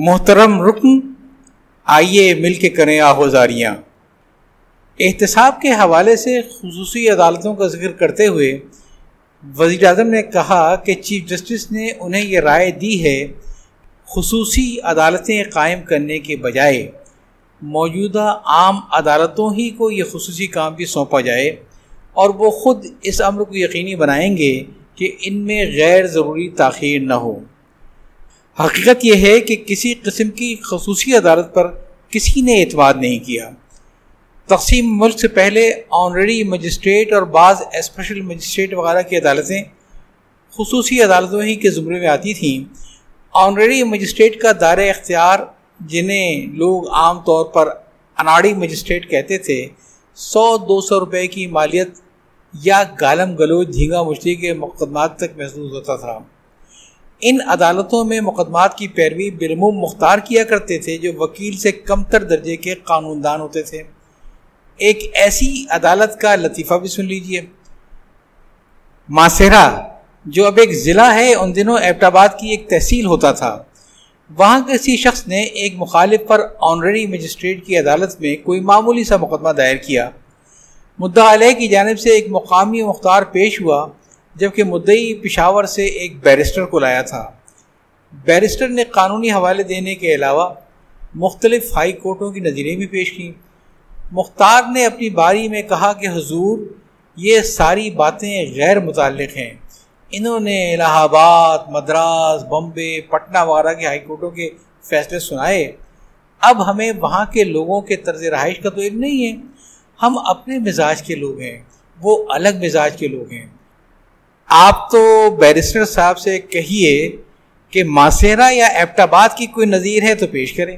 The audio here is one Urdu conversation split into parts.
محترم رکن، آئیے مل کے کریں آہوزاریاں احتساب کے حوالے سے خصوصی عدالتوں کا ذکر کرتے ہوئے وزیر اعظم نے کہا کہ چیف جسٹس نے انہیں یہ رائے دی ہے خصوصی عدالتیں قائم کرنے کے بجائے موجودہ عام عدالتوں ہی کو یہ خصوصی کام بھی سونپا جائے اور وہ خود اس عمر کو یقینی بنائیں گے کہ ان میں غیر ضروری تاخیر نہ ہو۔ حقیقت یہ ہے کہ کسی قسم کی خصوصی عدالت پر کسی نے اعتماد نہیں کیا۔ تقسیم ملک سے پہلے آنریڈی مجسٹریٹ اور بعض اسپیشل مجسٹریٹ وغیرہ کی عدالتیں خصوصی عدالتوں ہی کے زمرے میں آتی تھیں۔ آنریڈی مجسٹریٹ کا دائرہ اختیار جنہیں لوگ عام طور پر اناڑی مجسٹریٹ کہتے تھے، سو دو سو روپے کی مالیت یا گالم گلوچ، جھینگا مشتی کے مقدمات تک محسوس ہوتا تھا۔ ان عدالتوں میں مقدمات کی پیروی بالموم مختار کیا کرتے تھے جو وکیل سے کم تر درجے کے قانون دان ہوتے تھے۔ ایک ایسی عدالت کا لطیفہ بھی سن لیجیے۔ ماسیرا جو اب ایک ضلع ہے، ان دنوں ایبٹ آباد کی ایک تحصیل ہوتا تھا۔ وہاں کسی شخص نے ایک مخالف پر آنریڈی مجسٹریٹ کی عدالت میں کوئی معمولی سا مقدمہ دائر کیا۔ مدعا علیہ کی جانب سے ایک مقامی مختار پیش ہوا۔ جبکہ مدعی پشاور سے ایک بیرسٹر کو لایا تھا۔ بیرسٹر نے قانونی حوالے دینے کے علاوہ مختلف ہائی کورٹوں کی نظیریں بھی پیش کیں۔ مختار نے اپنی باری میں کہا کہ حضور، یہ ساری باتیں غیر متعلق ہیں۔ انہوں نے الہ آباد مدراس، بمبے، پٹنہ وغیرہ کے ہائی کورٹوں کے فیصلے سنائے۔ اب ہمیں وہاں کے لوگوں کے طرز رہائش کا تو علم نہیں ہے۔ ہم اپنے مزاج کے لوگ ہیں۔ وہ الگ مزاج کے لوگ ہیں۔ آپ تو بیرسٹر صاحب سے کہیے کہ ماسیرا یا ایپٹ آباد کی کوئی نظیر ہے تو پیش کریں۔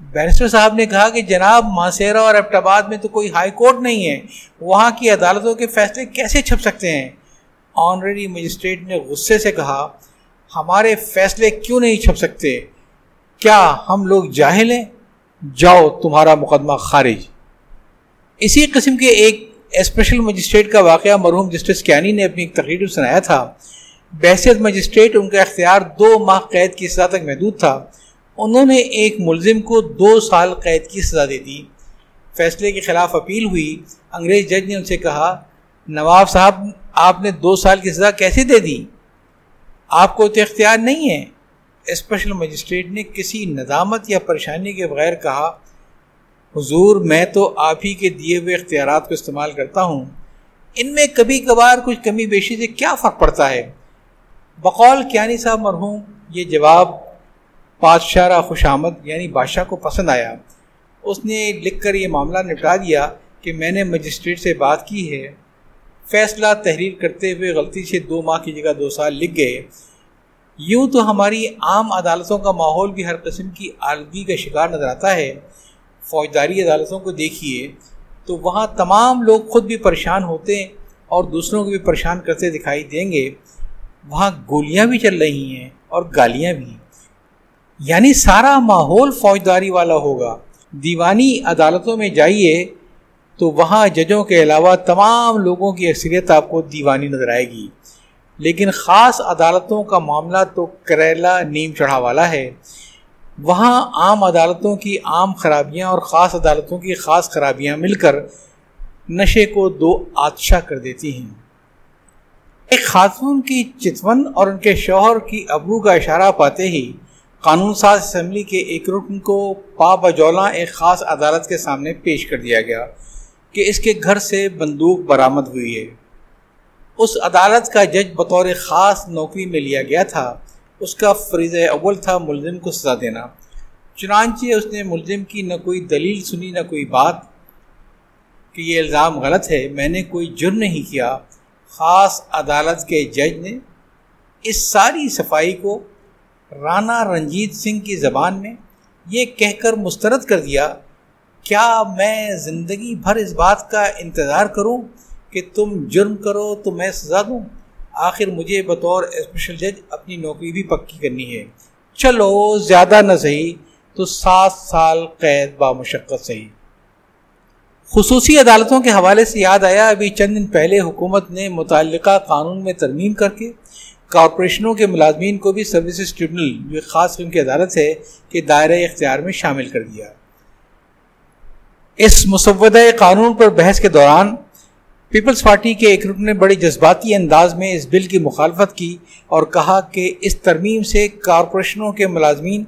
بیرسٹر صاحب نے کہا کہ جناب ماسیرا اور ایپٹ آباد میں تو کوئی ہائی کورٹ نہیں ہے۔ وہاں کی عدالتوں کے فیصلے کیسے چھپ سکتے ہیں؟ آنریڈی مجسٹریٹ نے غصے سے کہا، ہمارے فیصلے کیوں نہیں چھپ سکتے؟ کیا ہم لوگ جاہل ہیں؟ جاؤ تمہارا مقدمہ خارج۔ اسی قسم کے ایک اسپیشل مجسٹریٹ کا واقعہ مرحوم جسٹس کیانی نے اپنی ایک تقریر میں سنایا تھا بحثیت مجسٹریٹ ان کا اختیار دو ماہ قید کی سزا تک محدود تھا۔ انہوں نے ایک ملزم کو دو سال قید کی سزا دے دی۔ فیصلے کے خلاف اپیل ہوئی۔ انگریز جج نے ان سے کہا، نواب صاحب، آپ نے دو سال کی سزا کیسے دے دی؟ آپ کو تو اختیار نہیں ہے۔ اسپیشل مجسٹریٹ نے کسی ندامت یا پریشانی کے بغیر کہا حضور، میں تو آپ ہی کے دیے ہوئے اختیارات کو استعمال کرتا ہوں۔ ان میں کبھی کبھار کچھ کمی بیشی سے کیا فرق پڑتا ہے؟ بقول کیانی صاحب مرحوم، یہ جواب بادشاہ خوش آمد یعنی بادشاہ کو پسند آیا۔ اس نے لکھ کر یہ معاملہ نپٹا دیا کہ میں نے مجسٹریٹ سے بات کی ہے۔ فیصلہ تحریر کرتے ہوئے غلطی سے دو ماہ کی جگہ دو سال لکھ گئے۔ یوں تو ہماری عام عدالتوں کا ماحول بھی ہر قسم کی آلودگی کا شکار نظر آتا ہے۔ فوجداری عدالتوں کو دیکھیے تو وہاں تمام لوگ خود بھی پریشان ہوتے ہیں اور دوسروں کو بھی پریشان کرتے دکھائی دیں گے۔ وہاں گولیاں بھی چل رہی ہیں اور گالیاں بھی یعنی سارا ماحول فوجداری والا ہوگا۔ دیوانی عدالتوں میں جائیے تو وہاں ججوں کے علاوہ تمام لوگوں کی اکثریت آپ کو دیوانی نظر آئے گی۔ لیکن خاص عدالتوں کا معاملہ تو کریلا نیم چڑھا والا ہے۔ وہاں عام عدالتوں کی عام خرابیاں اور خاص عدالتوں کی خاص خرابیاں مل کر نشے کو دو آتشا کر دیتی ہیں۔ ایک خاتون کی چتون اور ان کے شوہر کی ابرو کا اشارہ پاتے ہی قانون ساز اسمبلی کے ایک رکن کو پا بجولا ایک خاص عدالت کے سامنے پیش کر دیا گیا کہ اس کے گھر سے بندوق برآمد ہوئی ہے۔ اس عدالت کا جج بطور خاص نوکری میں لیا گیا تھا۔ اس کا فریض اول تھا ملزم کو سزا دینا۔ چنانچہ اس نے ملزم کی نہ کوئی دلیل سنی نہ کوئی بات کہ یہ الزام غلط ہے، میں نے کوئی جرم نہیں کیا۔ خاص عدالت کے جج نے اس ساری صفائی کو رانا رنجیت سنگھ کی زبان میں یہ کہہ کر مسترد کر دیا، کیا میں زندگی بھر اس بات کا انتظار کروں کہ تم جرم کرو تو میں سزا دوں؟ آخر مجھے بطور اسپیشل جج اپنی نوکری بھی پکی کرنی ہے۔ چلو، زیادہ نہ صحیح، تو سات سال قید با مشقت صحیح۔ خصوصی عدالتوں کے حوالے سے یاد آیا، ابھی چند دن پہلے حکومت نے متعلقہ قانون میں ترمیم کر کے کارپوریشنوں کے ملازمین کو بھی سروسز ٹریبونل جو ایک خاص قسم کی عدالت ہے کہ دائرۂ اختیار میں شامل کر دیا۔ اس مسودہ قانون پر بحث کے دوران پیپلز پارٹی کے ایک رکن نے بڑی جذباتی انداز میں اس بل کی مخالفت کی اور کہا کہ اس ترمیم سے کارپوریشنوں کے ملازمین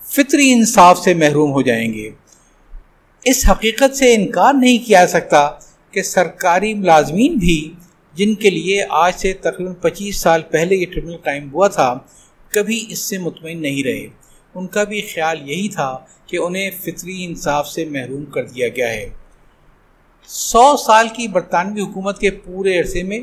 فطری انصاف سے محروم ہو جائیں گے۔ اس حقیقت سے انکار نہیں کیا سکتا کہ سرکاری ملازمین بھی، جن کے لیے آج سے تقریباً پچیس سال پہلے یہ ٹربونل قائم ہوا تھا، کبھی اس سے مطمئن نہیں رہے۔ ان کا بھی خیال یہی تھا کہ انہیں فطری انصاف سے محروم کر دیا گیا ہے۔ سو سال کی برطانوی حکومت کے پورے عرصے میں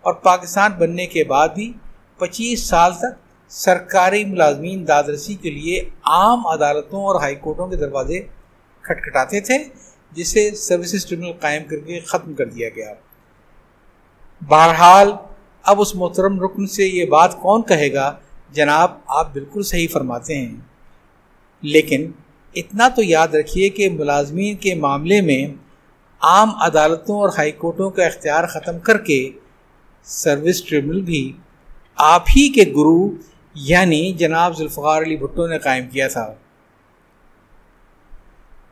اور پاکستان بننے کے بعد بھی پچیس سال تک سرکاری ملازمین دادرسی کے لیے عام عدالتوں اور ہائی کورٹوں کے دروازے کھٹکھٹاتے تھے، جسے سروسز ٹریبونل قائم کر کے ختم کر دیا گیا۔ بہرحال، اب اس محترم رکن سے یہ بات کون کہے گا؟ جناب، آپ بالکل صحیح فرماتے ہیں۔ لیکن اتنا تو یاد رکھیے کہ ملازمین کے معاملے میں عام عدالتوں اور ہائی کورٹوں کا اختیار ختم کر کے سروس ٹریبونل بھی آپ ہی کے گرو یعنی جناب ذوالفقار علی بھٹو نے قائم کیا تھا۔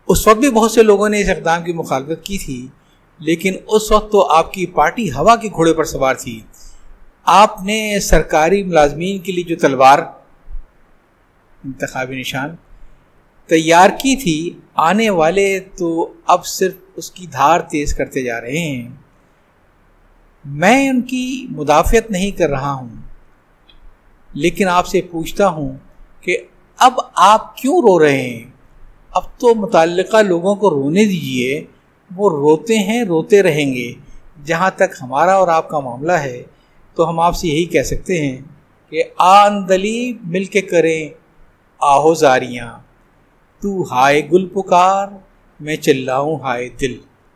اس وقت بھی بہت سے لوگوں نے اس اقدام کی مخالفت کی تھی، لیکن اس وقت تو آپ کی پارٹی ہوا کے گھوڑے پر سوار تھی۔ آپ نے سرکاری ملازمین کے لیے جو تلوار، انتخابی نشان تیار کی تھی، آنے والے تو اب صرف اس کی دھار تیز کرتے جا رہے ہیں۔ میں ان کی مدافعت نہیں کر رہا ہوں، لیکن آپ سے پوچھتا ہوں کہ اب آپ کیوں رو رہے ہیں؟ اب تو متعلقہ لوگوں کو رونے دیجیے، وہ روتے ہیں، روتے رہیں گے۔ جہاں تک ہمارا اور آپ کا معاملہ ہے، تو ہم آپ سے یہی کہہ سکتے ہیں کہ آندلی مل کے کریں آہو زاریاں تو ہائے گل پکار میں چلاؤں ہائے دل